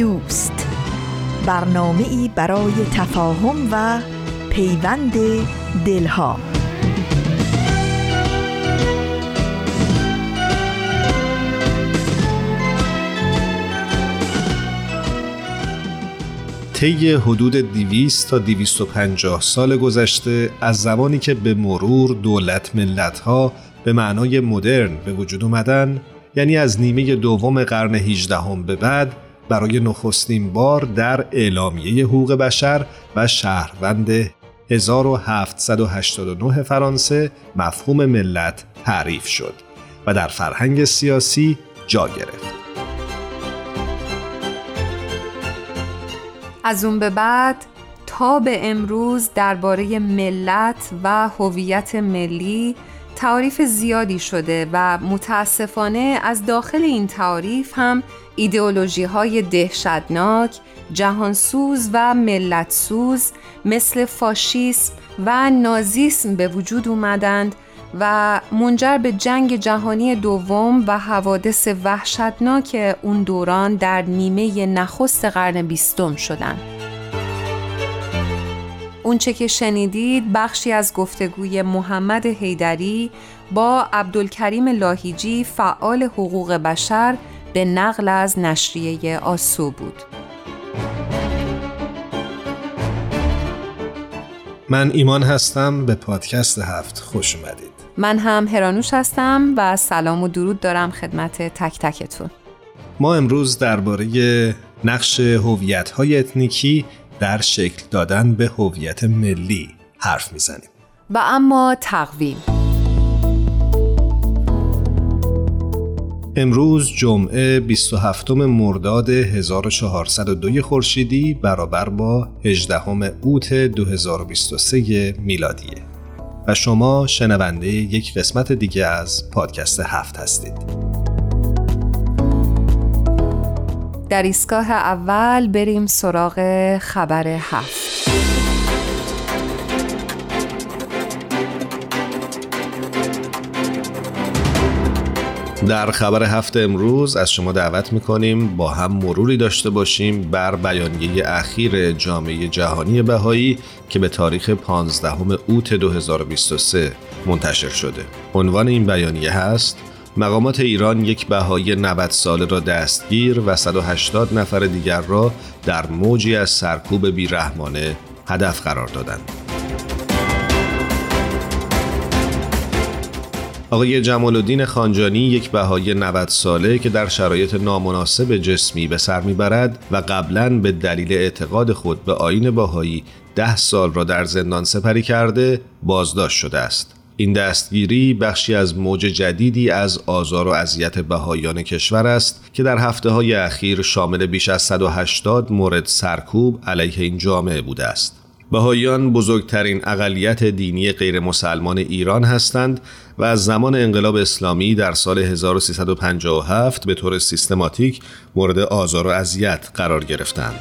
دوست. برنامه ای برای تفاهم و پیوند دلها. طی حدود 200 تا 250 سال گذشته از زمانی که به مرور دولت ملت ها به معنای مدرن به وجود اومدن یعنی از نیمه دوم قرن 18 به بعد برای نخستین بار در اعلامیه حقوق بشر و شهروند 1789 فرانسه مفهوم ملت تعریف شد و در فرهنگ سیاسی جا گرفت. از اون به بعد تا به امروز درباره ملت و هویت ملی تعریف زیادی شده و متاسفانه از داخل این تعریف هم ایدئولوژی های دهشتناک، جهانسوز و ملتسوز مثل فاشیسم و نازیسم به وجود اومدند و منجر به جنگ جهانی دوم و حوادث وحشتناک اون دوران در نیمه نخست قرن بیستم شدند. اونچه که شنیدید بخشی از گفتگوی محمد حیدری با عبدالکریم لاهیجی فعال حقوق بشر به نقل از نشریه آسو بود. من ایمان هستم به پادکست هفت خوش اومدید. من هم هرانوش هستم و سلام و درود دارم خدمت تک تکتون. ما امروز درباره نقش هویت‌های اتنیکی در شکل دادن به هویت ملی حرف می‌زنیم. و اما تقویم امروز جمعه 27 مرداد 1402 خورشیدی برابر با 18 اوت 2023 میلادیه و شما شنونده یک قسمت دیگه از پادکست هفت هستید. در ایستگاه اول بریم سراغ خبر هفت. در خبر هفته امروز از شما دعوت می‌کنیم با هم مروری داشته باشیم بر بیانیه اخیر جامعه جهانی بهایی که به تاریخ 15 اوت 2023 منتشر شده. عنوان این بیانیه هست مقامات ایران یک بهایی 90 ساله را دستگیر و 180 نفر دیگر را در موجی از سرکوب بیرحمانه هدف قرار دادند. آقای جمال الدین خانجانی یک بهای 90 ساله که در شرایط نامناسب جسمی به سر می‌برد و قبلا به دلیل اعتقاد خود به آین باهایی ده سال را در زندان سپری کرده بازداشت شده است. این دستگیری بخشی از موج جدیدی از آزار و اذیت بهایان کشور است که در هفته های اخیر شامل بیش از 180 مورد سرکوب علیه این جامعه بوده است. بهاییان بزرگترین اقلیت دینی غیر مسلمان ایران هستند و از زمان انقلاب اسلامی در سال 1357 به طور سیستماتیک مورد آزار و اذیت قرار گرفتند.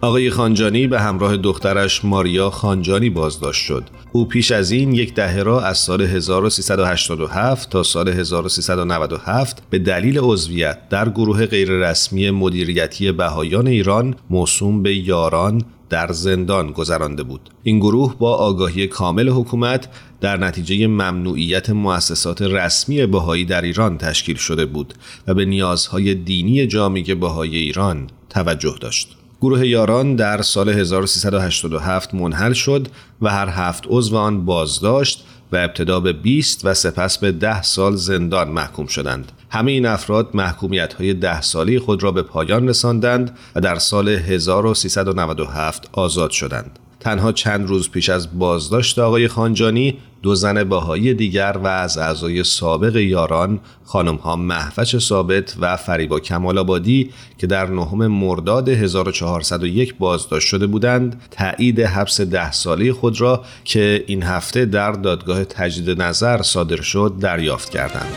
آقای خانجانی به همراه دخترش ماریا خانجانی بازداشت شد. او پیش از این یک دهه را از سال 1387 تا سال 1397 به دلیل عضویت در گروه غیررسمی مدیریتی بهایان ایران موسوم به یاران در زندان گذرانده بود. این گروه با آگاهی کامل حکومت در نتیجه ممنوعیت مؤسسات رسمی بهایی در ایران تشکیل شده بود و به نیازهای دینی جامعه بهایی ایران توجه داشت. گروه یاران در سال 1387 منحل شد و هر هفت عضو آن بازداشت و ابتدا به 20 و سپس به 10 سال زندان محکوم شدند. همه این افراد محکومیت های ده سالی خود را به پایان رساندند و در سال 1397 آزاد شدند. تنها چند روز پیش از بازداشت آقای خانجانی دو زن باهایی دیگر و از اعضای سابق یاران خانم ها محفش ثابت و فریبا کمال آبادی که در نهم مرداد 1401 بازداشت شده بودند تایید حبس ده ساله خود را که این هفته در دادگاه تجدید نظر صادر شد دریافت کردند.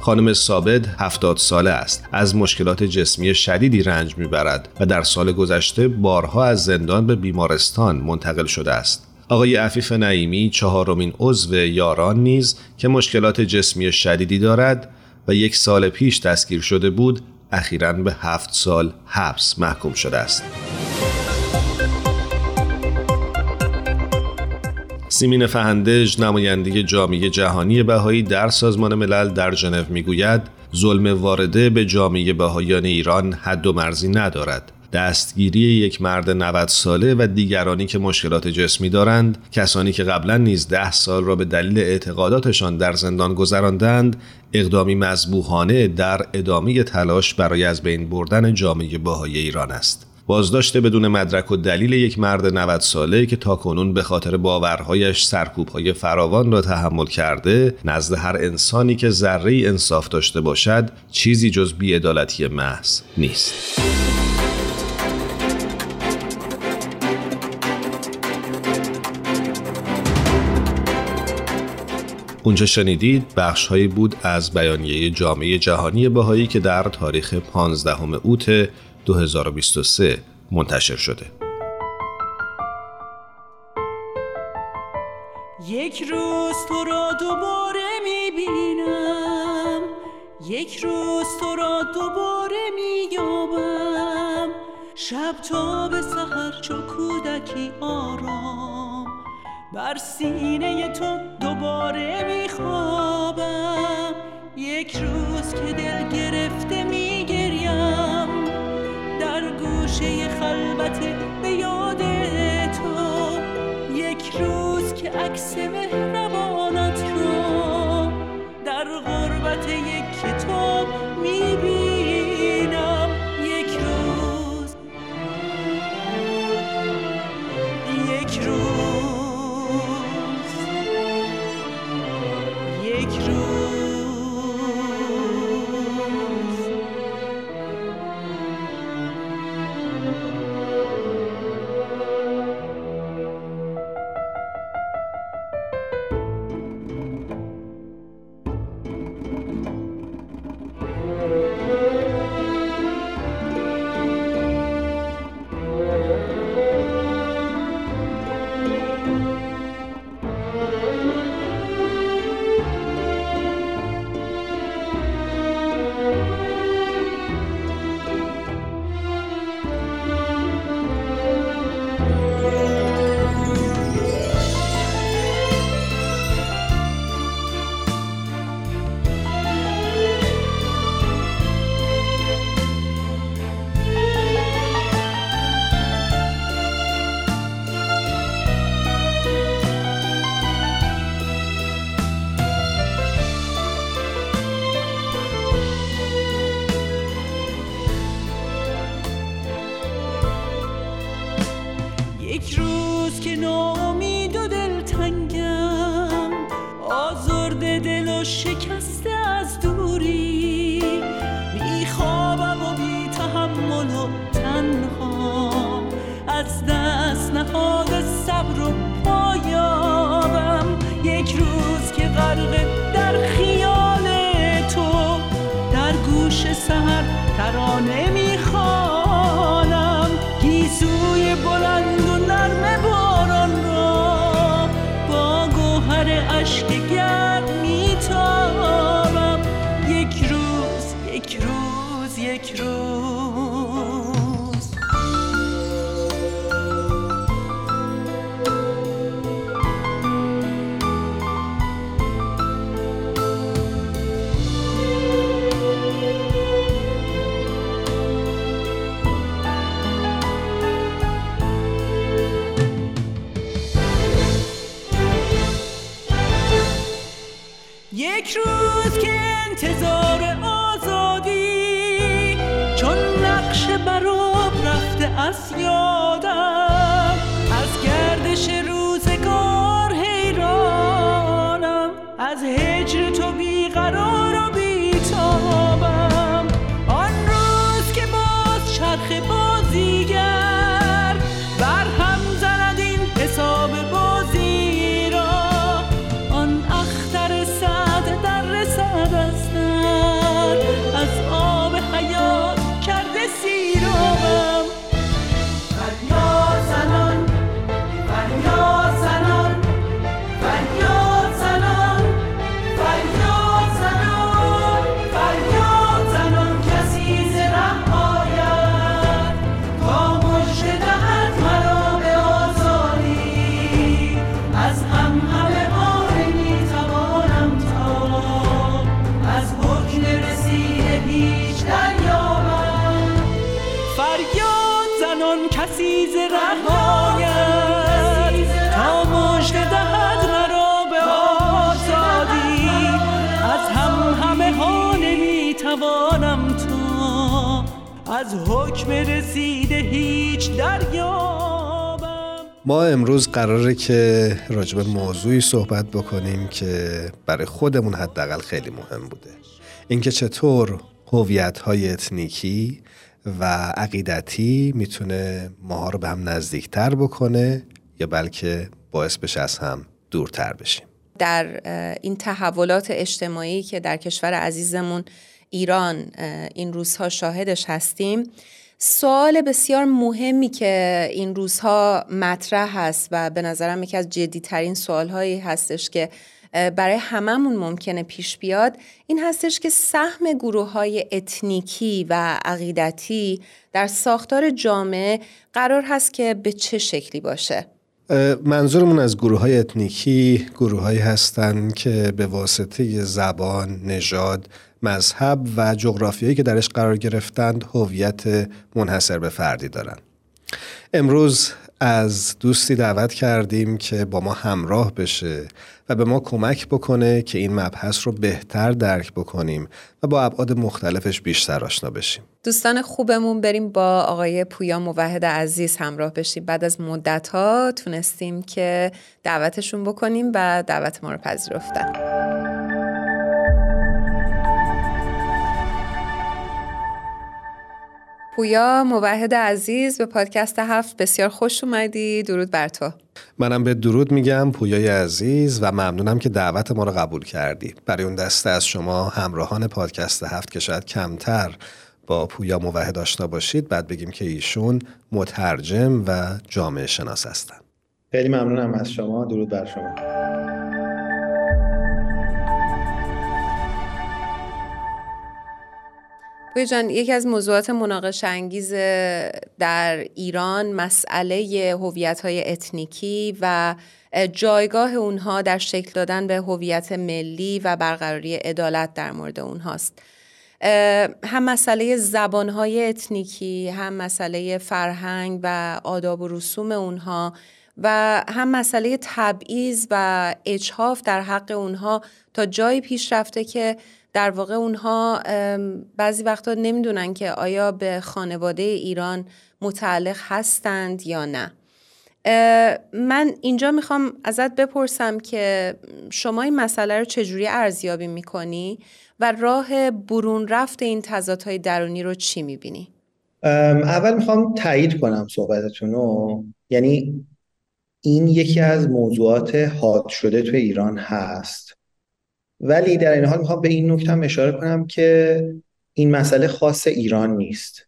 خانم ثابت هفتاد ساله است از مشکلات جسمی شدیدی رنج می‌برد و در سال گذشته بارها از زندان به بیمارستان منتقل شده است آقای عفیف نعیمی چهارمین عضو یاران نیز که مشکلات جسمی شدیدی دارد و یک سال پیش دستگیر شده بود اخیرا به هفت سال حبس محکوم شده است. سیمین فهندج نماینده جامعه جهانی بهایی در سازمان ملل در ژنو می‌گوید ظلم وارده به جامعه بهاییان ایران حد و مرزی ندارد. دستگیری یک مرد 90 ساله و دیگرانی که مشکلات جسمی دارند کسانی که قبلا نیز ده سال را به دلیل اعتقاداتشان در زندان گذراندند اقدامی مذبوحانه در ادامه تلاش برای از بین بردن جامعه باهای ایران است. بازداشت بدون مدرک و دلیل یک مرد 90 ساله که تاکنون به خاطر باورهایش سرکوبهای فراوان را تحمل کرده نزد هر انسانی که ذره انصاف داشته باشد چیزی جز بیعدالتی محض نیست. اونجا شنیدید بخش هایی بود از بیانیه جامعه جهانی بهایی که در تاریخ 15 اوت 2023 منتشر شده. یک روز تو را دوباره می‌بینم. یک روز تو را دوباره مییابم. شب تا به سحر چو کودکی آرام. بر سینه تو دوباره میخوابم. یک روز که دل گرفته میگریم گوشه خلوت به یاد تو. یک روز که عکس مهربانت انتظار آزادی چون نقش برای از یادم از گردش روزگار حیرانم از رسیده هیچ دریابم. ما امروز قراره که راجب موضوعی صحبت بکنیم که برای خودمون حداقل خیلی مهم بوده. اینکه چطور هویت های اتنیکی و عقیدتی می‌تونه ماها رو به هم نزدیکتر بکنه یا بلکه باعث بشه از هم دورتر بشیم. در این تحولات اجتماعی که در کشور عزیزمون ایران این روزها شاهدش هستیم سوال بسیار مهمی که این روزها مطرح هست و به نظرم یکی از جدیترین سوالهایی هستش که برای هممون ممکنه پیش بیاد این هستش که سهم گروه های اتنیکی و عقیدتی در ساختار جامعه قرار هست که به چه شکلی باشه؟ منظورمون از گروه های اتنیکی گروه هستند که به واسطه زبان، نژاد، مذهب و جغرافیایی که درش قرار گرفتند هویت منحصر به فردی دارند. امروز از دوستی دعوت کردیم که با ما همراه بشه و به ما کمک بکنه که این مبحث رو بهتر درک بکنیم و با ابعاد مختلفش بیشتر آشنا بشیم. دوستان خوبمون بریم با آقای پویا موحد عزیز همراه بشیم بعد از مدت ها تونستیم که دعوتشون بکنیم و دعوت ما رو پذیرفتن پویا موحد عزیز به پادکست هفت بسیار خوش اومدی. درود بر تو. منم به درود میگم پویای عزیز و ممنونم که دعوت ما رو قبول کردی. برای اون دسته از شما همراهان پادکست هفت که شاید کمتر با پویا موحد آشنا باشید بعد بگیم که ایشون مترجم و جامعه شناس هستن. خیلی ممنونم از شما. درود بر شما. پویا جان یکی از موضوعات مناقشه انگیز در ایران مسئله هویت های اتنیکی و جایگاه اونها در شکل دادن به هویت ملی و برقراری عدالت در مورد اونهاست. هم مسئله زبانهای اتنیکی هم مسئله فرهنگ و آداب و رسوم اونها و هم مسئله تبعیض و اجحاف در حق اونها تا جایی پیش رفته که در واقع اونها بعضی وقتا نمی‌دونن که آیا به خانواده ایران متعلق هستند یا نه. من اینجا می‌خوام ازت بپرسم که شما این مسئله رو چجوری ارزیابی می‌کنی و راه برون رفت این تضادهای درونی رو چی می‌بینی؟ اول می‌خوام تایید کنم صحبتتون رو. یعنی این یکی از موضوعات حاد شده تو ایران هست. ولی در این حال می‌خوام به این نکته هم اشاره کنم که این مسئله خاص ایران نیست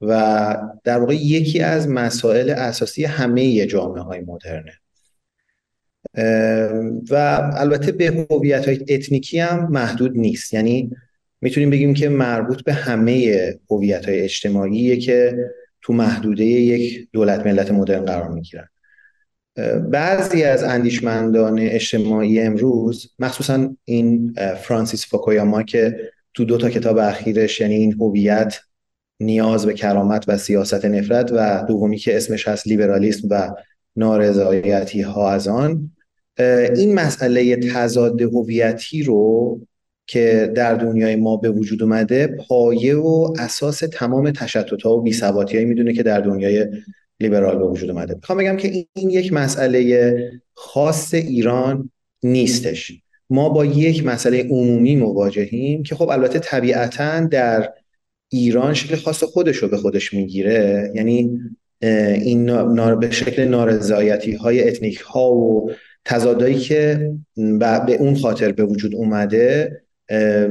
و در واقع یکی از مسائل اساسی همه جامعه های مدرنه و البته به هویت های اتنیکی هم محدود نیست. یعنی می‌تونیم بگیم که مربوط به همه هویت های اجتماعیه که تو محدوده یک دولت ملت مدرن قرار می‌گیرن. بعضی از اندیشمندان اجتماعی امروز مخصوصا این فرانسیس فوکویاما که تو دو تا کتاب اخیرش یعنی این هویت نیاز به کرامت و سیاست نفرت و دومی که اسمش هست لیبرالیسم و نارضایتی ها از آن این مسئله تضاد هویتی رو که در دنیای ما به وجود اومده پایه و اساس تمام تشتت ها و بی‌ثباتی می‌دونه که در دنیای لیبرال به وجود اومده. می‌خوام بگم که این یک مسئله خاص ایران نیستش. ما با یک مسئله عمومی مواجهیم که خب البته طبیعتا در ایران شکل خاص خودش رو به خودش می‌گیره. یعنی این به شکل نارضایتی های اتنیک ها و تضادایی که به اون خاطر به وجود اومده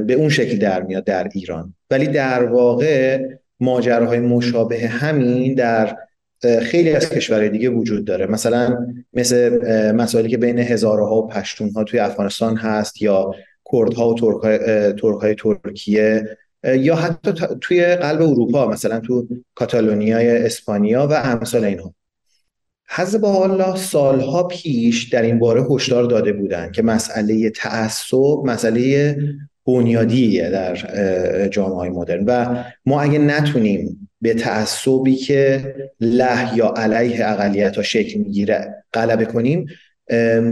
به اون شکل در میاد در ایران. ولی در واقع ماجراهای مشابه همین در خیلی از کشورهای دیگه وجود داره. مثلا مثل مسائلی که بین هزارها و پشتونها توی افغانستان هست یا کردها و ترک های ترکیه یا حتی توی قلب اروپا مثلا تو کاتالونیای اسپانیا و امثال اینها. حزب الله سالها پیش در این باره هشدار داده بودند که مسئله تعصب مسئله بنیادیه در جامعه مدرن. و ما اگه نتونیم به تعصبی که له یا علیه اقلیت ها شکل می‌گیره. غلبه کنیم.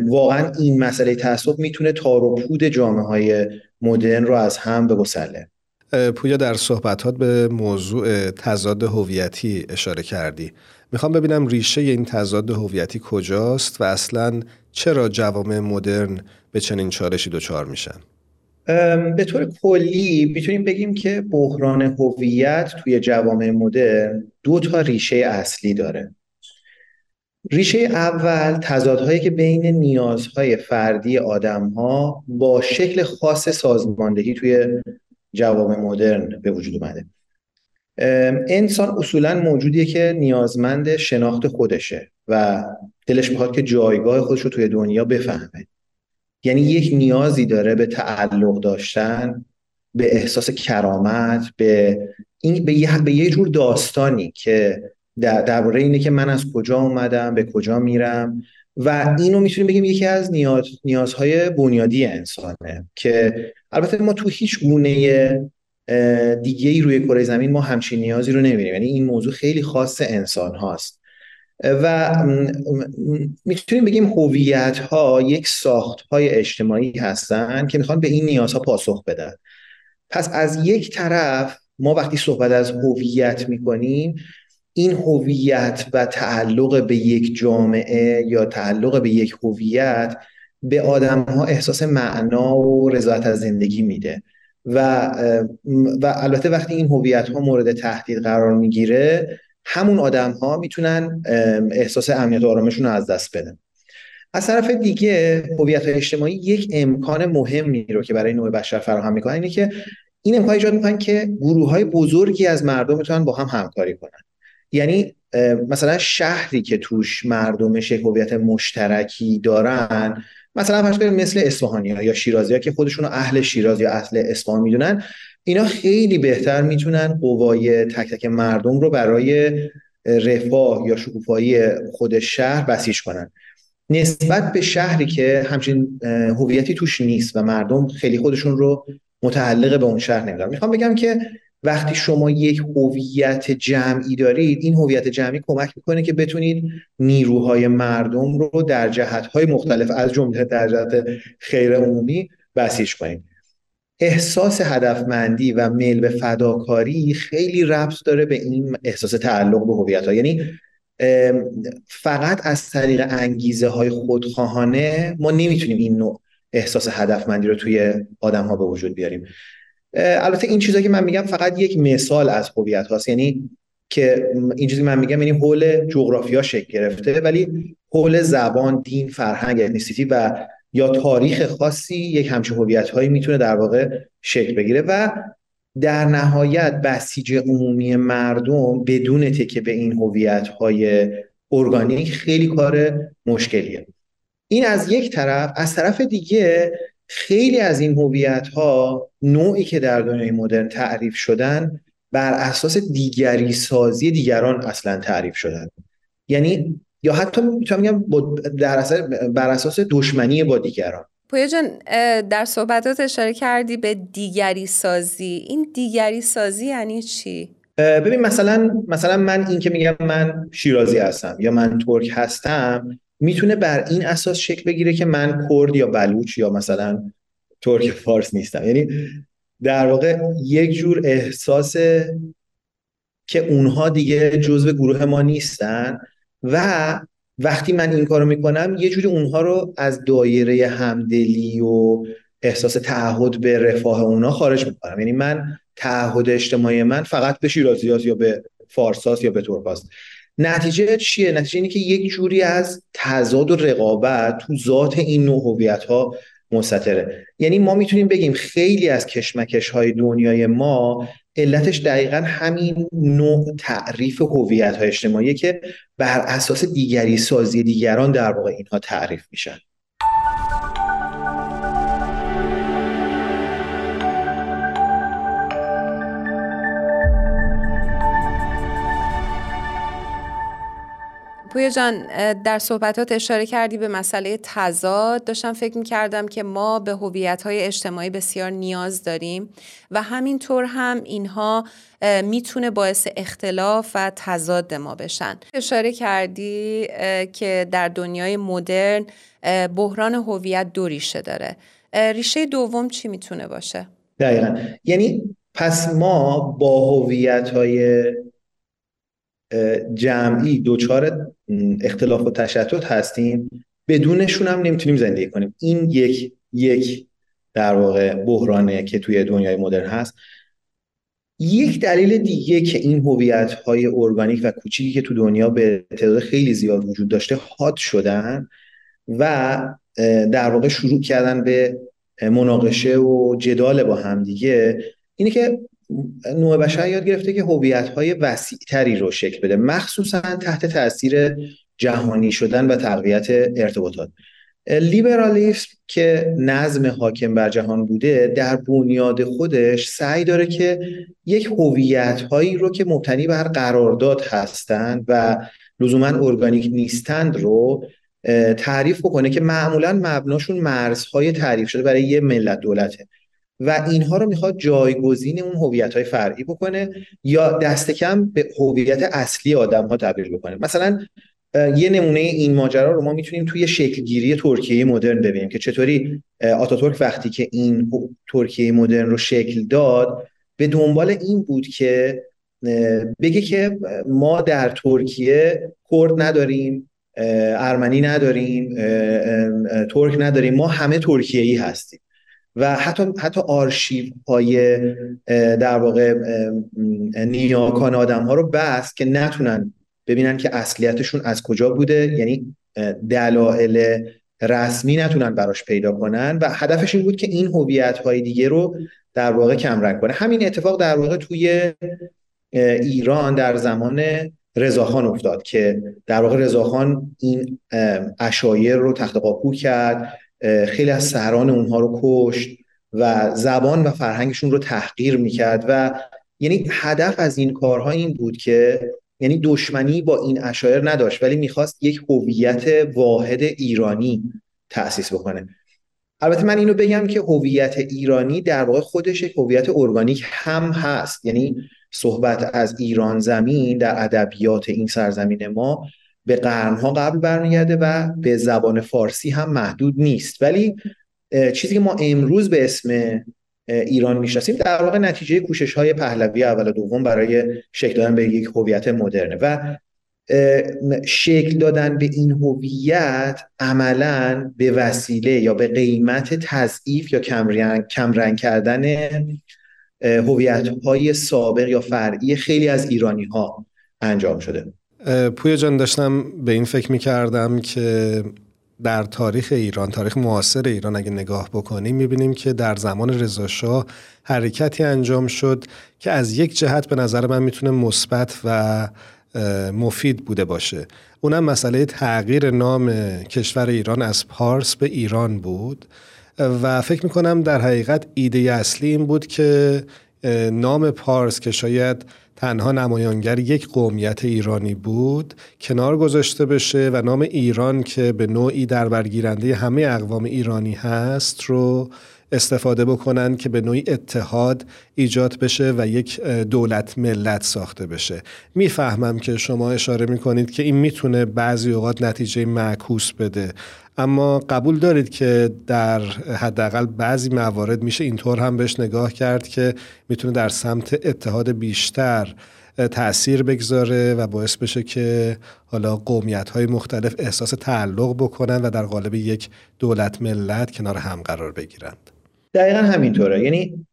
واقعا این مسئله تعصب می‌تونه تار و پود جامعه های مدرن رو از هم بگسله. پویا در صحبتات به موضوع تضاد هویتی اشاره کردی. می‌خوام ببینم ریشه این تضاد هویتی کجاست و اصلا چرا جوامع مدرن به چنین چالشی دچار میشن؟ به طور کلی می‌تونیم بگیم که بحران هویت توی جوامع مدرن دو تا ریشه اصلی داره. ریشه اول تضادهایی که بین نیازهای فردی آدمها با شکل خاص سازماندهی توی جوامع مدرن به وجود اومده. انسان اصولا موجودیه که نیازمند شناخت خودشه و دلش می‌خواد که جایگاه خودش رو توی دنیا بفهمه. یعنی یک نیازی داره به تعلق داشتن به احساس کرامت به این به یه, به یه جور داستانی که در درباره اینه که من از کجا اومدم به کجا میرم. و اینو می‌تونیم بگیم یکی از نیاز نیازهای بنیادی انسانه که البته ما تو هیچ گونه دیگه ای روی کره زمین ما همچین نیازی رو نمی‌بینیم. یعنی این موضوع خیلی خاص انسان هاست. و می‌تونیم بگیم هویت ها یک ساخت های اجتماعی هستن که می‌خوان به این نیازها پاسخ بدن. پس از یک طرف ما وقتی صحبت از هویت می‌کنیم این هویت و تعلق به یک جامعه یا تعلق به یک هویت به آدم ها احساس معنا و رضایت از زندگی میده. و و البته وقتی این هویت ها مورد تهدید قرار می‌گیره همون آدم ها می‌تونن احساس امنیت و آرامشون رو از دست بدن. از طرف دیگه هویت اجتماعی یک امکان مهمی رو که برای نوع بشر فراهم می‌کنن اینه که این امکان ایجاد می‌کنن که گروه های بزرگی از مردم می‌تونن با هم همکاری کنن. یعنی مثلا شهری که توش مردمش هویت مشترکی دارن مثلا فرض مثل اصفهانی ها یا شیرازی ها که خودشون اهل شیراز یا اهل اصفهان می‌دونن اینا خیلی بهتر می‌تونن قوای تک تک مردم رو برای رفاه یا شکوفایی خود شهر بسیج کنن. نسبت به شهری که همچین هویتی توش نیست و مردم خیلی خودشون رو متعلق به اون شهر نمیدارن. می‌خوام بگم که وقتی شما یک هویت جمعی دارید این هویت جمعی کمک می‌کنه که بتونید نیروهای مردم رو در جهتهای مختلف از جمله در جهت خیر عمومی بسیج کنید. احساس هدفمندی و میل به فداکاری خیلی ربط داره به این احساس تعلق به هویت ها یعنی فقط از طریق انگیزه های خودخواهانه ما نمی‌تونیم این نوع احساس هدفمندی رو توی آدم ها به وجود بیاریم. البته این چیزایی که من میگم فقط یک مثال از هویت هاست یعنی که این چیزی من میگم یعنی حول جغرافیا شکل گرفته ولی حول زبان دین فرهنگ اتنیسیتی و یا تاریخ خاصی یک همچین هویت هایی می‌تونه در واقع شکل بگیره و در نهایت بسیج عمومی مردم بدون تکه به این هویت های ارگانیک خیلی کار مشکلیه. این از یک طرف. از طرف دیگه خیلی از این هویت ها نوعی که در دنیای مدرن تعریف شدن بر اساس دیگری سازی دیگران اصلا تعریف شدن. یعنی یا حتی می‌تونم بگم در اثر بر اساس دشمنی با دیگران پویا جان در صحبتات اشاره کردی به دیگری سازی. این دیگری سازی یعنی چی؟ ببین مثلا مثلا من این که میگم من شیرازی هستم یا من ترک هستم می‌تونه بر این اساس شکل بگیره که من کرد یا بلوچ یا مثلا ترک فارس نیستم. یعنی در واقع یک جور احساس که اونها دیگه جزو گروه ما نیستن. و وقتی من این کارو می‌کنم یه جوری اونها رو از دایره همدلی و احساس تعهد به رفاه اونا خارج می‌کنم. یعنی من تعهد اجتماعی من فقط به شیرازی یا به فارساست یا به ترکاست. نتیجه چیه؟ نتیجه اینه که یک جوری از تضاد و رقابت تو ذات این نوع هویت ها مستطره. یعنی ما می‌تونیم بگیم خیلی از کشمکش های دنیای ما علتش دقیقا همین نوع تعریف هویت های اجتماعی که بر اساس دیگری سازی دیگران در واقع اینها تعریف میشن. پویا جان در صحبتات اشاره کردی به مسئله تضاد. داشتم فکر می‌کردم که ما به هویت های اجتماعی بسیار نیاز داریم و همینطور هم اینها می‌تونه باعث اختلاف و تضاد ما بشن. اشاره کردی که در دنیای مدرن بحران هویت دو ریشه داره. ریشه دوم چی می‌تونه باشه؟ دقیقا. یعنی پس ما با هویت های جمعی دوچار اختلاف و تشتت هستیم. بدونشون هم نمی‌تونیم زندگی کنیم. این یک یک در واقع بحرانه که توی دنیای مدرن هست. یک دلیل دیگه که این هویت های ارگانیک و کوچیکی که تو دنیا به تعداد خیلی زیاد وجود داشته حاد شدن و در واقع شروع کردن به مناقشه و جدال با هم دیگه اینه که نوع بشر یاد گرفته که هویت های وسیع تری رو شکل بده مخصوصا تحت تاثیر جهانی شدن و تقویت ارتباطات. لیبرالیسم که نظم حاکم بر جهان بوده در بنیاد خودش سعی داره که یک هویت هایی رو که مبتنی بر قرارداد هستند و لزوما ارگانیک نیستند رو تعریف بکنه که معمولا مبناشون مرزهای تعریف شده برای یه ملت دولته. و اینها رو می‌خواد جایگزین اون هویت های فرعی بکنه یا دست کم به هویت اصلی آدم ها تبدیل بکنه. مثلا یه نمونه این ماجرا رو ما می‌تونیم توی شکلگیری ترکیه مدرن ببینیم که چطوری آتاتورک وقتی که این ترکیه مدرن رو شکل داد به دنبال این بود که بگه که ما در ترکیه کرد نداریم ارمنی نداریم ترک نداریم ما همه ترکیه‌ای هستیم. و حتی حتی آرشیو های در واقع نیاکان آدم ها رو بست که نتونن ببینن که اصلیتشون از کجا بوده. یعنی دلایل رسمی نتونن براش پیدا کنن و هدفش این بود که این هویت های دیگه رو در واقع کمرنگ کنه. همین اتفاق در واقع توی ایران در زمان رضاخان افتاد که در واقع رضاخان این اشایر رو تخت قاپو کرد. خیلی از سهران اونها رو کشت و زبان و فرهنگشون رو تحقیر می‌کرد و یعنی هدف از این کارها این بود که یعنی دشمنی با این اشایر نداشت ولی می‌خواست یک هویت واحد ایرانی تأسیس بکنه. البته من اینو بگم که هویت ایرانی در واقع خودش یک هویت ارگانیک هم هست. یعنی صحبت از ایران زمین در ادبیات این سرزمین ما به قرنها قبل برمیگرده و به زبان فارسی هم محدود نیست. ولی چیزی که ما امروز به اسم ایران می‌شناسیم در واقع نتیجه کوشش های پهلوی اول و دوم برای شکل دادن به یک هویت مدرنه. و شکل دادن به این هویت عملا به وسیله یا به قیمت تضعیف یا کمرنگ کردن هویت های سابق یا فرعی خیلی از ایرانی ها انجام شده. پویا جان داشتم به این فکر می کردم که در تاریخ ایران تاریخ معاصر ایران اگه نگاه بکنیم می‌بینیم که در زمان رضاشاه حرکتی انجام شد که از یک جهت به نظر من می‌تونه مثبت و مفید بوده باشه. اونم مسئله تغییر نام کشور ایران از پارس به ایران بود و فکر می‌کنم در حقیقت ایده اصلی این بود که نام پارس که شاید تنها نمایانگر یک قومیت ایرانی بود کنار گذاشته بشه و نام ایران که به نوعی در برگیرنده همه اقوام ایرانی هست رو استفاده بکنن که به نوعی اتحاد ایجاد بشه و یک دولت ملت ساخته بشه. می‌فهمم که شما اشاره می‌کنید که این می‌تونه بعضی اوقات نتیجه معکوس بده. اما قبول دارید که در حداقل بعضی موارد میشه اینطور هم بهش نگاه کرد که می‌تونه در سمت اتحاد بیشتر تاثیر بگذاره و باعث بشه که حالا قومیت های مختلف احساس تعلق بکنن و در قالب یک دولت ملت کنار هم قرار بگیرند. دقیقا همینطوره. یعنی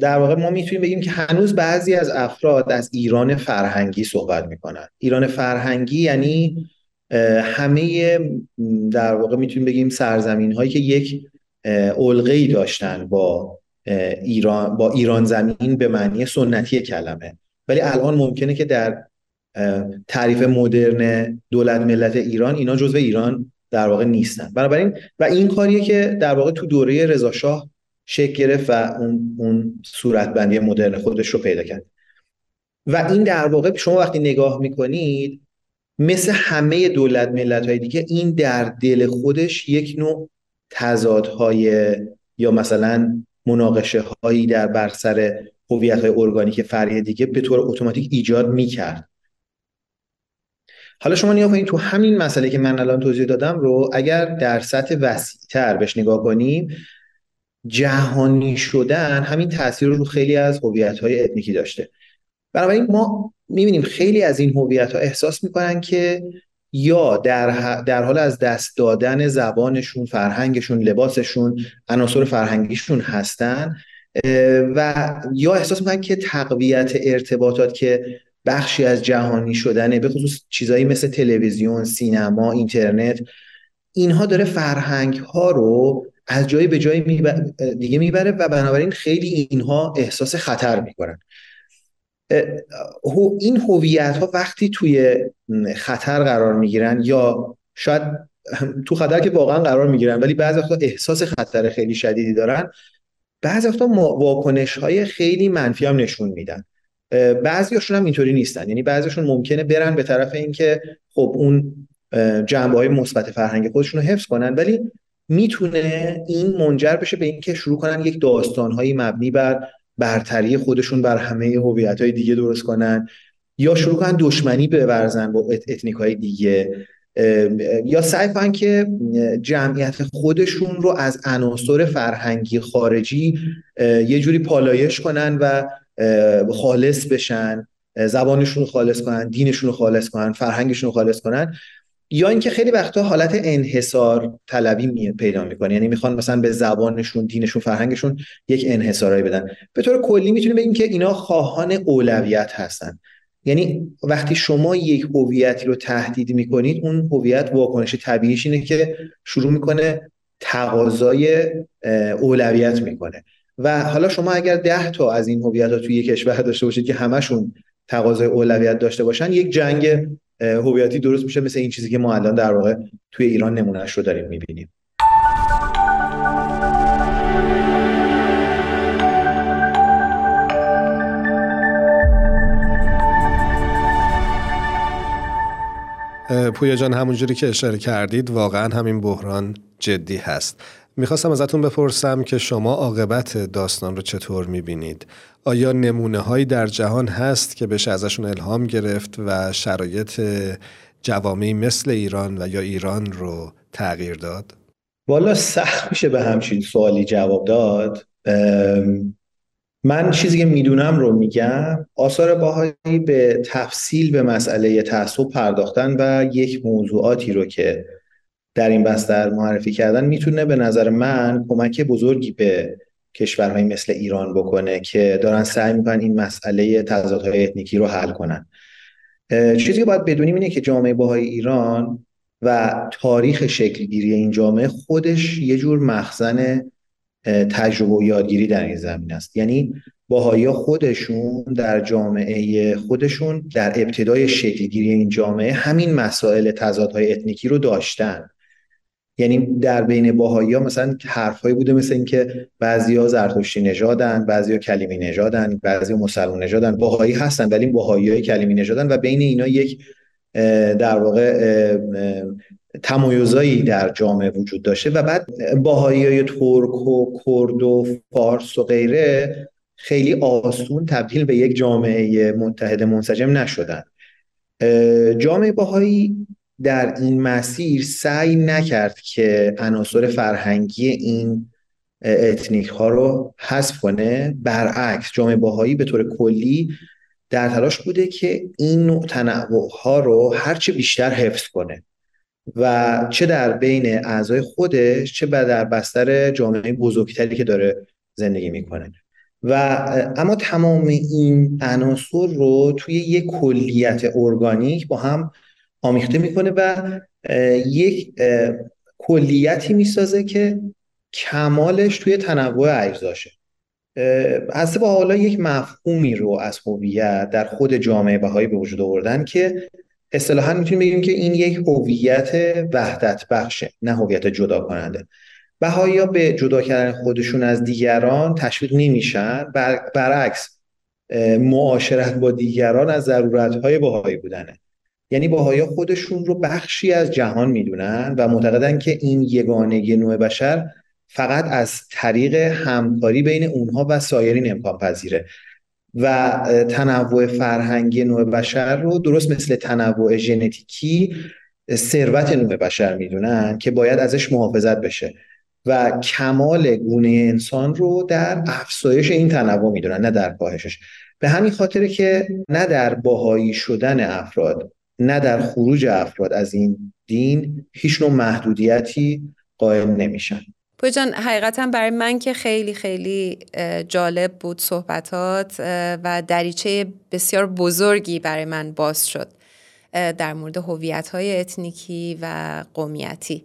در واقع ما می‌تونیم بگیم که هنوز بعضی از افراد از ایران فرهنگی صحبت می‌کنن. ایران فرهنگی یعنی همه در واقع می‌تونیم بگیم سرزمین هایی که یک علقه داشتن با ایران با ایران زمین به معنی سنتی کلمه. ولی الان ممکنه که در تعریف مدرن دولت ملت ایران اینا جزو ایران در واقع نیستن. بنابراین و این کاریه که در واقع تو دوره رضا شاه شکل گرفت و اون اون صورتبندی مدرن خودش رو پیدا کرد. و این در واقع شما وقتی نگاه می‌کنید مثل همه دولت ملت های دیگه این در دل خودش یک نوع تضادهای یا مثلا مناقشه هایی در بر سر هویت های ارگانیک فرعی دیگه به طور اتوماتیک ایجاد می‌کرد. حالا شما نگاه کنید تو همین مسئله که من الان توضیح دادم رو اگر در سطح وسیعتر بهش نگاه کنیم جهانی شدن همین تاثیر رو خیلی از هویت های اتنیکی داشته. بنابراین ما می‌بینیم خیلی از این هویت ها احساس می‌کنن که یا در, در حال از دست دادن زبانشون فرهنگشون لباسشون عناصر فرهنگیشون هستن و یا احساس می‌کنن که تقویت ارتباطات که بخشی از جهانی شدنه به خصوص چیزایی مثل تلویزیون سینما اینترنت. اینها داره فرهنگ ها رو از جایی به جای دیگه می‌بره و بنابراین خیلی اینها احساس خطر می‌کنن. این هویت ها وقتی توی خطر قرار می‌گیرن یا شاید تو خطر که واقعا قرار می‌گیرن ولی بعضی وقتا احساس خطر خیلی شدیدی دارن بعضی وقتا واکنش های خیلی منفی هم نشون میدن. بعضیاشون هم اینطوری نیستن. یعنی بعضیشون ممکنه برن به طرف اینکه خب اون جنبه های مثبت فرهنگ خودشون رو حفظ کنن ولی می‌تونه این منجر بشه به اینکه شروع کنن یک داستانهایی مبنی بر برتری خودشون بر همه هویت های دیگه درست کنن یا شروع کنن دشمنی بورزن با اتنیک های دیگه. یا سعی کنن که جمعیت خودشون رو از عناصر فرهنگی خارجی یه جوری پالایش کنن و خالص بشن زبانشون رو خالص کنن دینشون رو خالص کنن فرهنگشون رو خالص کنن. یا اینکه خیلی وقتا حالت انحصار طلبی پیدا می‌کنه. یعنی می‌خوان مثلا به زبانشون دینشون فرهنگشون یک انحصارایی بدن. به طور کلی می‌تونیم بگیم که اینا خواهان اولویت هستن. یعنی وقتی شما یک هویتی رو تهدید می‌کنید اون هویت واکنش طبیعیش اینه که شروع می‌کنه تقاضای اولویت می‌کنه. و حالا شما اگر ده تا از این هویت ها توی یک کشور داشته باشید که همشون تقاضای اولویت داشته باشن یک جنگ هویتی درست میشه مثل این چیزی که ما الان در واقع توی ایران نمونهش رو داریم می‌بینیم. پویا جان همونجوری که اشاره کردید واقعا همین بحران جدی هست. می‌خواستم ازتون بپرسم که شما عاقبت داستان رو چطور می‌بینید؟ آیا نمونه هایی در جهان هست که بشه ازشون الهام گرفت و شرایط جوامعی مثل ایران و یا ایران رو تغییر داد؟ والا سخت میشه به همچین سوالی جواب داد. من چیزی که می‌دونم رو میگم. آثار باهایی به تفصیل به مسئله تعصب پرداختن و یک موضوعاتی رو که در این بستر معرفی کردن می‌تونه به نظر من کمک بزرگی به کشورهایی مثل ایران بکنه که دارن سعی می‌کنن این مسئله تضادهای اتنیکی رو حل کنن. چیزی که باید بدونیم اینه که جامعه باهای ایران و تاریخ شکلگیری این جامعه خودش یه جور مخزن تجربه و یادگیری در این زمین است. یعنی باهایی خودشون در جامعه خودشون در ابتدای شکلگیری این جامعه همین مسائل تضادهای اتنیکی رو داشتن. یعنی در بین باهایی ها مثلا حرفهایی بوده مثل اینکه بعضیا زرتشتی نژادن بعضیا کلیمی نژادن بعضیا مسلمان نژادن. باهایی هستن ولی باهایی های کلیمی نژادن و بین اینا یک در واقع تمایزایی در جامعه وجود داشته و بعد باهایی های ترک و کرد و فارس و غیره خیلی آسون تبدیل به یک جامعه متحد منسجم نشدن. جامعه بهایی در این مسیر سعی نکرد که عناصر فرهنگی این اتنیک ها رو حذف کنه. برعکس جامعه بهایی به طور کلی در تلاش بوده که این نوع تنوع ها رو هرچه بیشتر حفظ کنه و چه در بین اعضای خودش چه در بستر جامعه بزرگتری که داره زندگی می‌کنه. و اما تمام این عناصر رو توی یک کلیت ارگانیک با هم آمیخته می‌کنه و یک کلیتی می‌سازه که کمالش توی تنوع اجزاشه. هسته با حالا یک مفهومی رو از هویت در خود جامعه بهایی به وجود آوردن که اصطلاحا می‌تونیم بگیم که این یک هویت وحدت بخشه نه هویت جدا کننده بهایی به جدا کردن خودشون از دیگران تشویق نمیشن بر... برعکس معاشرت با دیگران از ضرورت بهایی بودنه. یعنی باهایا خودشون رو بخشی از جهان می‌دونن و معتقدن که این یگانگی نوع بشر فقط از طریق همکاری بین اونها و سایرین امکان پذیره. و تنوع فرهنگی نوع بشر رو درست مثل تنوع ژنتیکی ثروت نوع بشر می‌دونن که باید ازش محافظت بشه و کمال گونه انسان رو در افزایش این تنوع می‌دونن نه در کاهشش. به همین خاطره که نه در باهایی شدن افراد نه در خروج افراد از این دین هیچ نوع محدودیتی قائل نمیشن. جان حقیقتا برای من که خیلی خیلی جالب بود صحبتات و دریچه بسیار بزرگی برای من باز شد در مورد هویت های اتنیکی و قومیتی.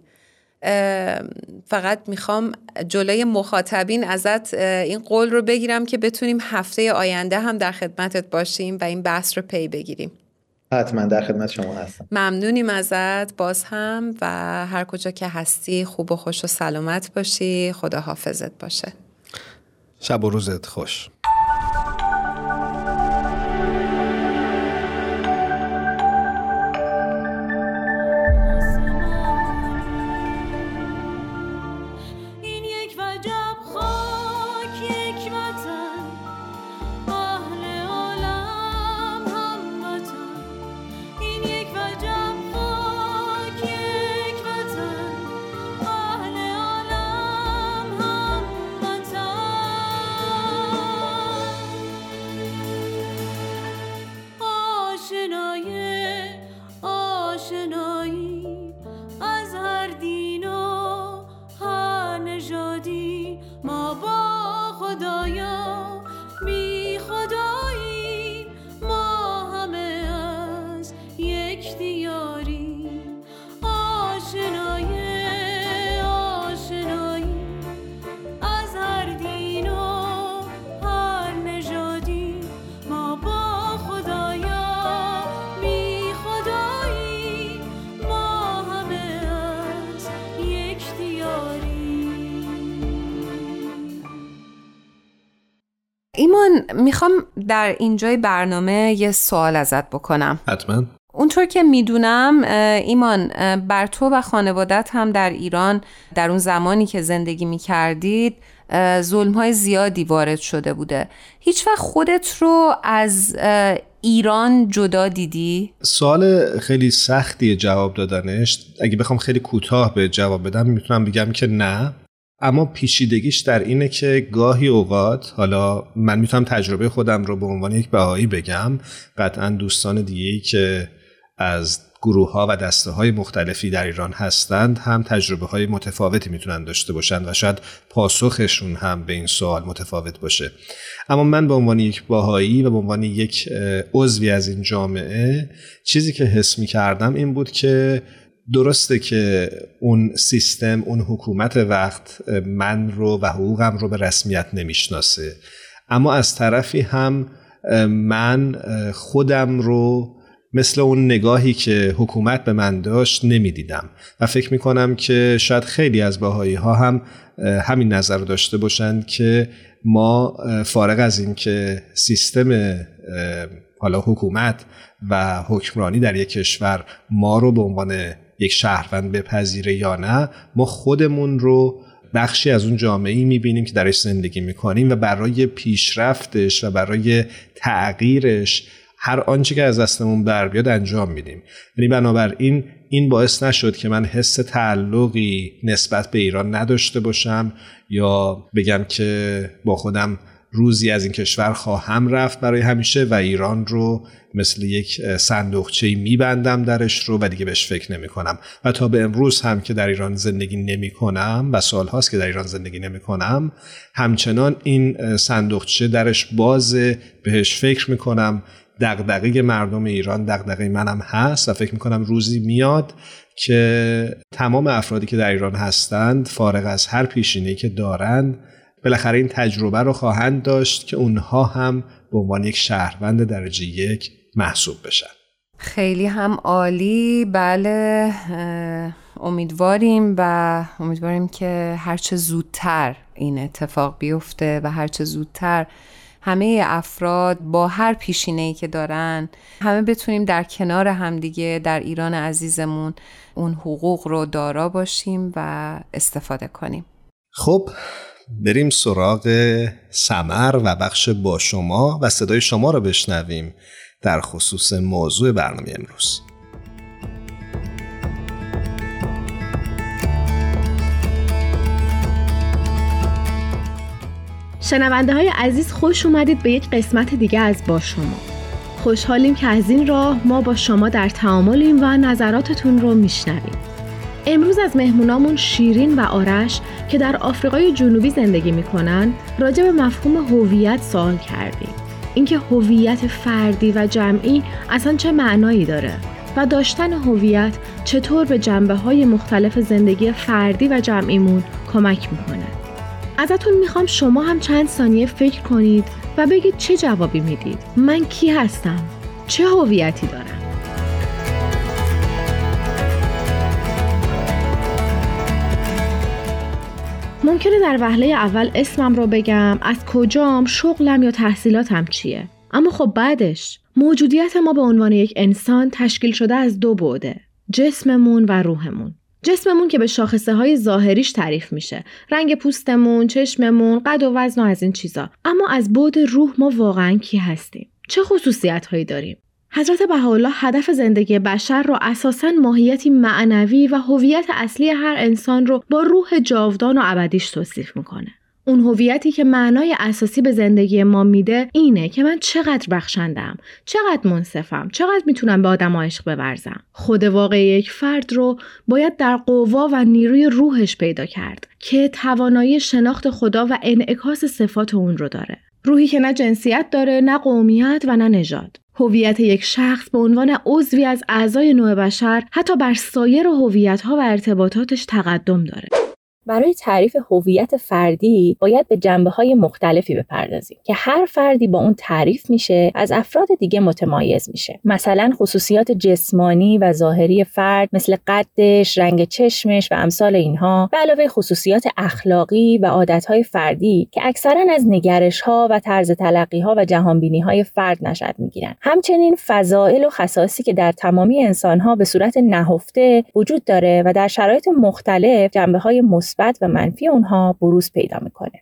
فقط می‌خوام جلوی مخاطبین ازت این قول رو بگیرم که بتونیم هفته آینده هم در خدمتت باشیم و این بحث رو پی بگیریم. حتما در خدمت شما هستم. ممنونیم ازت. باز هم و هر کجا که هستی خوب و خوش و سلامت باشی. خدا حافظت باشه. شب و روزت خوش. می‌خوام در اینجای برنامه یه سوال ازت بکنم. حتما. اونطور که می‌دونم ایمان بر تو و خانوادت هم در ایران در اون زمانی که زندگی می‌کردید ظلم های زیادی وارد شده بوده. هیچ وقت خودت رو از ایران جدا دیدی؟ سوال خیلی سختی جواب دادنش. اگه بخوام خیلی کوتاه به جواب بدم می‌تونم بگم که نه. اما پیشیدگیش در اینه که گاهی اوقات حالا من می‌تونم تجربه خودم رو به عنوان یک بهایی بگم قطعا دوستان دیگه که از گروه ها و دسته های مختلفی در ایران هستند هم تجربه های متفاوتی می‌تونن داشته باشند و شاید پاسخشون هم به این سوال متفاوت باشه. اما من به عنوان یک باهایی و به عنوان یک عضوی از این جامعه چیزی که حس می کردم این بود که درسته که اون سیستم اون حکومت وقت من رو و حقوقم رو به رسمیت نمی‌شناسه. اما از طرفی هم من خودم رو مثل اون نگاهی که حکومت به من داشت نمی‌دیدم. و فکر می‌کنم که شاید خیلی از باهایی ها هم همین نظر داشته باشند که ما فارغ از این که سیستم حالا حکومت و حکمرانی در یک کشور ما رو به عنوان یک شهروند بپذیره یا نه ما خودمون رو بخشی از اون جامعه ای می‌بینیم که درش زندگی می‌کنیم و برای پیشرفتش و برای تغییرش هر آنچه که از دستمون بر بیاد انجام میدیم. یعنی بنابراین این باعث نشد که من حس تعلقی نسبت به ایران نداشته باشم یا بگم که با خودم روزی از این کشور خواهم رفت برای همیشه و ایران رو مثل یک صندوقچه میبندم درش رو و دیگه بهش فکر نمی کنم و تا به امروز هم که در ایران زندگی نمی کنم و سال هاست که در ایران زندگی نمی کنم همچنان این صندوقچه درش بازه بهش فکر می کنم دغدغه مردم ایران دغدغه منم هست و فکر می کنم روزی میاد که تمام افرادی که در ایران هستند فارغ از هر پیشینه‌ای که دارند بالاخره این تجربه رو خواهند داشت که اونها هم به عنوان یک شهروند درجه یک محسوب بشن. خیلی هم عالی. بله امیدواریم و امیدواریم که هرچه زودتر این اتفاق بیفته و هرچه زودتر همه افراد با هر پیشینه ای که دارن همه بتونیم در کنار همدیگه در ایران عزیزمون اون حقوق رو دارا باشیم و استفاده کنیم. خب بریم سراغ سمر و بخش با شما و صدای شما رو بشنویم در خصوص موضوع برنامه امروز. شنونده های عزیز خوش اومدید به یک قسمت دیگه از با شما. خوشحالیم که از این راه ما با شما در تعاملیم و نظراتتون رو میشنویم امروز از مهمونامون شیرین و آرش که در آفریقای جنوبی زندگی می‌کنن راجع به مفهوم هویت سوال کردیم. اینکه هویت فردی و جمعی اصلا چه معنایی داره و داشتن هویت چطور به جنبه های مختلف زندگی فردی و جمعیمون کمک می‌کنه. ازتون می‌خوام شما هم چند ثانیه فکر کنید و بگید چه جوابی می‌دید. من کی هستم؟ چه هویتی دارم؟ ممکنه در وهله اول اسمم رو بگم از کجام شغلم یا تحصیلاتم چیه؟ اما خب بعدش موجودیت ما به عنوان یک انسان تشکیل شده از دو بعده جسممون و روحمون. جسممون که به شاخصه های ظاهریش تعریف میشه. رنگ پوستمون چشممون قد و وزن و از این چیزا. اما از بعد روح ما واقعا کی هستیم؟ چه خصوصیت هایی داریم؟ حضرت بهاءالله هدف زندگی بشر را اساساً ماهیتی معنوی و هویت اصلی هر انسان رو با روح جاودان و ابدیش توصیف می‌کنه. اون هویتی که معنای اساسی به زندگی ما میده اینه که من چقدر بخشندم، چقدر منصفم، چقدر می‌تونم به آدم عشق بورزم. خود واقع یک فرد رو باید در قوا و نیروی روحش پیدا کرد که توانایی شناخت خدا و انعکاس صفات اون رو داره. روحی که نه جنسیت داره، نه قومیت و نه نژاد. هویت یک شخص به عنوان عضوی از اعضای نوع بشر حتی بر سایر هویت‌ها و ارتباطاتش تقدم داره. برای تعریف هویت فردی باید به جنبه های مختلفی بپردازیم که هر فردی با اون تعریف میشه از افراد دیگه متمایز میشه. مثلا خصوصیات جسمانی و ظاهری فرد مثل قدش رنگ چشمش و امثال اینها به علاوه خصوصیات اخلاقی و عادتهای فردی که اکثرا از نگرش ها و طرز تلقی ها و جهانبینی های فرد نشد می‌گیرن. همچنین فضائل و خصاصی که در تمامی انسان ها به صورت نهفته وجود داره و در شرایط مختلف جنبه های و منفی اونها بروز پیدا می‌کنه.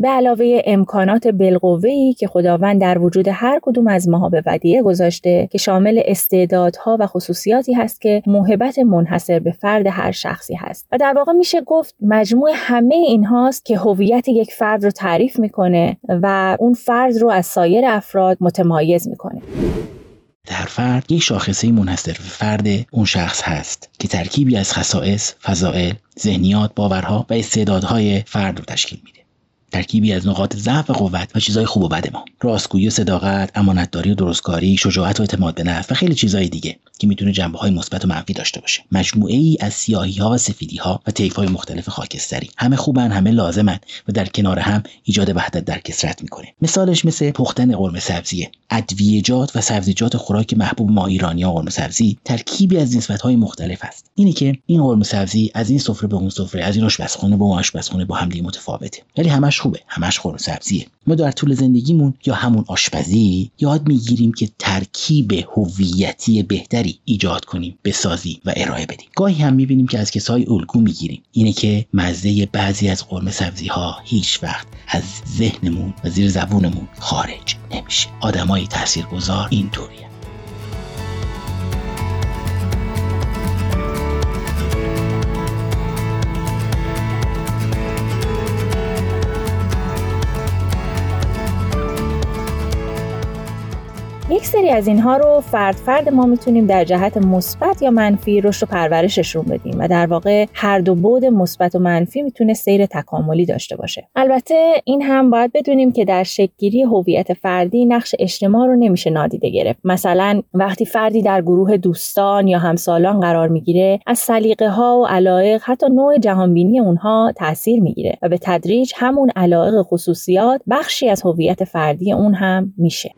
به علاوه امکانات بالقوه‌ای که خداوند در وجود هر کدوم از ماها به ودیعه گذاشته که شامل استعدادها و خصوصیاتی هست که موهبت منحصر به فرد هر شخصی هست و در واقع میشه گفت مجموع همه این هاست که هویت یک فرد رو تعریف می‌کنه و اون فرد رو از سایر افراد متمایز می‌کنه در فرد یک شاخصه منحصر فرد اون شخص هست که ترکیبی از خصائص، فضائل، ذهنیات، باورها و استعدادهای فرد رو تشکیل میده. ترکیبی از نقاط ضعف و قوت و چیزهای خوب و بد ما. راستگویی و صداقت امانتداری و درستکاری شجاعت و اعتماد به نفس و خیلی چیزهای دیگه که می‌تونه جنبه های مثبت و منفی داشته باشه. مجموعه ای از سیاهی ها و سفیدی ها و طیف های مختلف خاکستری. همه خوبن همه لازمن و در کنار هم ایجاد وحدت در کسرت می‌کنه. مثالش مثل پختن قرمه سبزیه ادویجات و سبزیجات خوراک محبوب ما ایرانیا قرمه سبزی ترکیبی از نسبت های مختلف است اینه که این قرمه سبزی از این سفره به اون سفره از این آشپزخونه به اون آشپزخونه با هم متفاوته. ولی همش خوبه همش قرمه سبزیه. ما در طول زندگیمون یا همون آشپزی یاد می‌گیریم که ترکیب هویتی بهتری ایجاد کنیم بسازیم و ارائه بدیم. گاهی هم می‌بینیم که از کسای الگو می‌گیریم. اینه که مزه بعضی از قرمه سبزی ها هیچ وقت از ذهنمون و زیر زبونمون خارج نمیشه. آدمای تاثیرگذار اینطوریه. یک سری از اینها رو فرد فرد ما می‌تونیم در جهت مثبت یا منفی رشد و پرورششون بدیم و در واقع هر دو بود مثبت و منفی می‌تونه سیر تکاملی داشته باشه. البته این هم باید بدونیم که در شکلگیری هویت فردی نقش اجتماع رو نمیشه نادیده گرفت. مثلا وقتی فردی در گروه دوستان یا همسالان قرار می‌گیره از سلیقه ها و علایق حتی نوع جهانبینی اونها تاثیر می‌گیره و به تدریج همون علایق خصوصیات بخشی از هویت فردی اون هم میشه.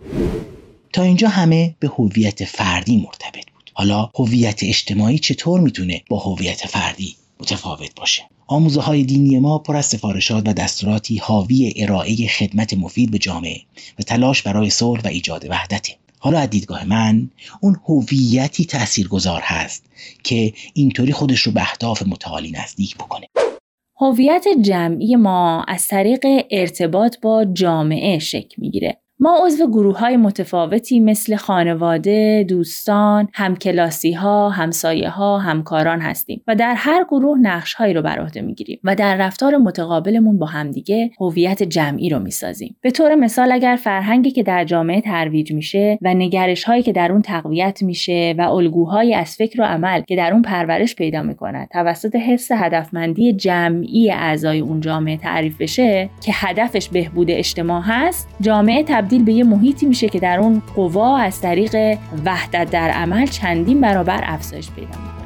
تا اینجا همه به هویت فردی مرتبط بود. حالا هویت اجتماعی چطور می‌تونه با هویت فردی متفاوت باشه؟ آموزه های دینی ما پر از سفارشات و دستوراتی حاوی ارائه خدمت مفید به جامعه و تلاش برای صلح و ایجاد وحدته. حالا از دیدگاه من اون هویتی تاثیرگذار هست که اینطوری خودش رو به اهداف متعالی نزدیک بکنه. هویت جمعی ما از طریق ارتباط با جامعه شکل می‌گیره. ما عضو گروه های متفاوتی مثل خانواده، دوستان، همکلاسی ها، همسایه ها، همکاران هستیم و در هر گروه نقش هایی رو بر عهده می‌گیریم و در رفتار متقابلمون با همدیگه هویت جمعی رو می‌سازیم. به طور مثال اگر فرهنگی که در جامعه ترویج میشه و نگرش هایی که در اون تقویت میشه و الگوهایی از فکر و عمل که در اون پرورش پیدا می‌کنه توسط حس هدفمندی جمعی اعضای اون جامعه تعریف بشه که هدفش بهبود اجتماع هست، جامعه تبدیل تبدیل به یه محیطی میشه که در اون قوا از طریق وحدت در عمل چندین برابر افزایش پیدا می‌کنه.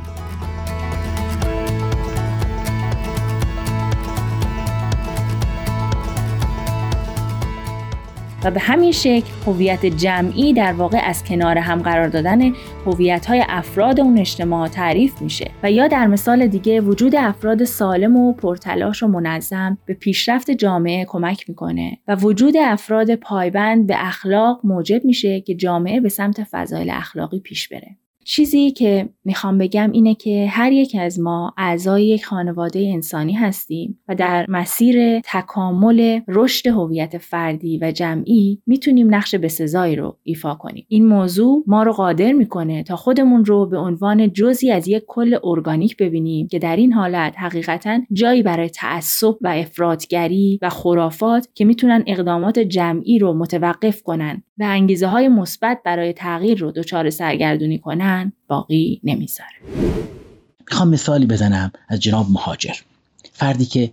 و به همین شکل هویت جمعی در واقع از کنار هم قرار دادن هویت های افراد اون اجتماع تعریف میشه و یا در مثال دیگه وجود افراد سالم و پرتلاش و منظم به پیشرفت جامعه کمک می‌کنه و وجود افراد پایبند به اخلاق موجب میشه که جامعه به سمت فضایل اخلاقی پیش بره. چیزی که می‌خوام بگم اینه که هر یک از ما اعضای یک خانواده انسانی هستیم و در مسیر تکامل رشد هویت فردی و جمعی می‌تونیم نقش بسزایی رو ایفا کنیم. این موضوع ما رو قادر می‌کنه تا خودمون رو به عنوان جزی از یک کل ارگانیک ببینیم که در این حالت حقیقتا جایی برای تعصب و افرادگری و خرافات که می‌تونن اقدامات جمعی رو متوقف کنن. و انگیزه های مثبت برای تغییر رو دچار سرگردونی کنن باقی نمی‌ذاره. می‌خوام مثالی بزنم از جناب مهاجر. فردی که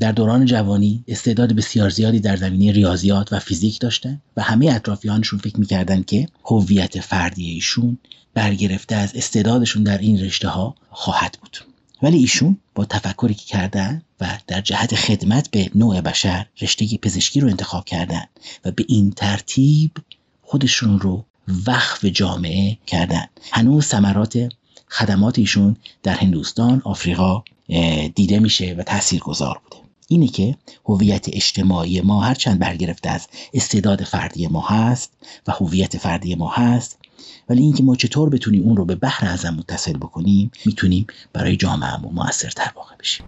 در دوران جوانی استعداد بسیار زیادی در زمینه ریاضیات و فیزیک داشتن و همه اطرافیانشون فکر می‌کردن که هویت فردی ایشون برگرفته از استعدادشون در این رشته ها خواهد بود. ولی ایشون با تفکری که کردن و در جهت خدمت به نوع بشر رشته پزشکی رو انتخاب کردن و به این ترتیب خودشون رو وقف جامعه کردن. هنوز ثمرات خدمات ایشون در هندوستان آفریقا دیده میشه و تأثیر گذار بوده. اینه که هویت اجتماعی ما هرچند برگرفته از استعداد فردی ما هست و هویت فردی ما هست ولی اینکه ما چطور بتونیم اون رو به بحر ازم متصل بکنیم می‌تونیم برای جامعهمون موثرتر واقع بشیم.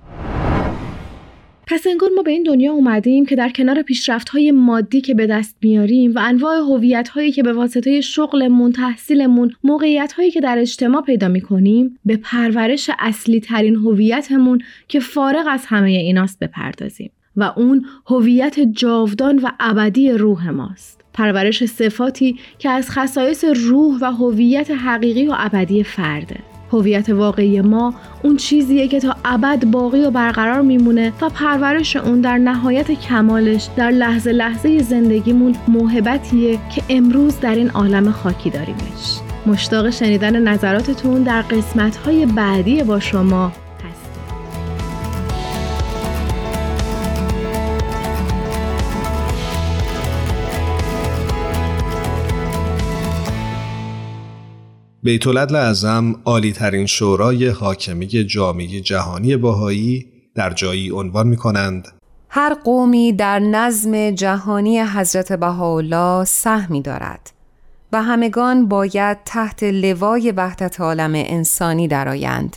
پس انگار ما به این دنیا اومدیم که در کنار پیشرفت های مادی که به دست میاریم و انواع هویت هایی که به واسطه شغلمون، تحصیلمون، موقعیت هایی که در اجتماع پیدا می‌کنیم به پرورش اصلی ترین هویتمون که فارغ از همه ایناست بپردازیم. و اون هویت جاودان و ابدی روح ماست. پرورش صفاتی که از خصایص روح و هویت حقیقی و ابدی فرده. هویت واقعی ما اون چیزیه که تا ابد باقی و برقرار میمونه و پرورش اون در نهایت کمالش در لحظه لحظه زندگیمون موهبتیه که امروز در این عالم خاکی داریمش مشتاق شنیدن نظراتتون در قسمت‌های بعدی با شما بیت اعظم عالی ترین شورای حاکمی جامعه جهانی باهایی در جایی عنوان می کنند هر قومی در نظم جهانی حضرت بهاءالله سهمی دارد و همگان باید تحت لوای وحدت عالم انسانی درآیند.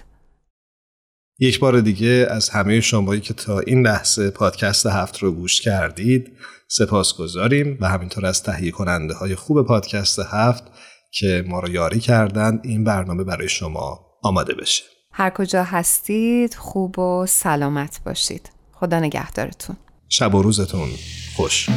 یک بار دیگه از همه شمایی که تا این لحظه پادکست هفت رو گوش کردید سپاس گذاریم و همینطور از تهیه کننده های خوب پادکست هفت که ما رو یاری کردند این برنامه برای شما آماده بشه. هر کجا هستید خوب و سلامت باشید. خدا نگهدارتون. شب و روزتون خوش.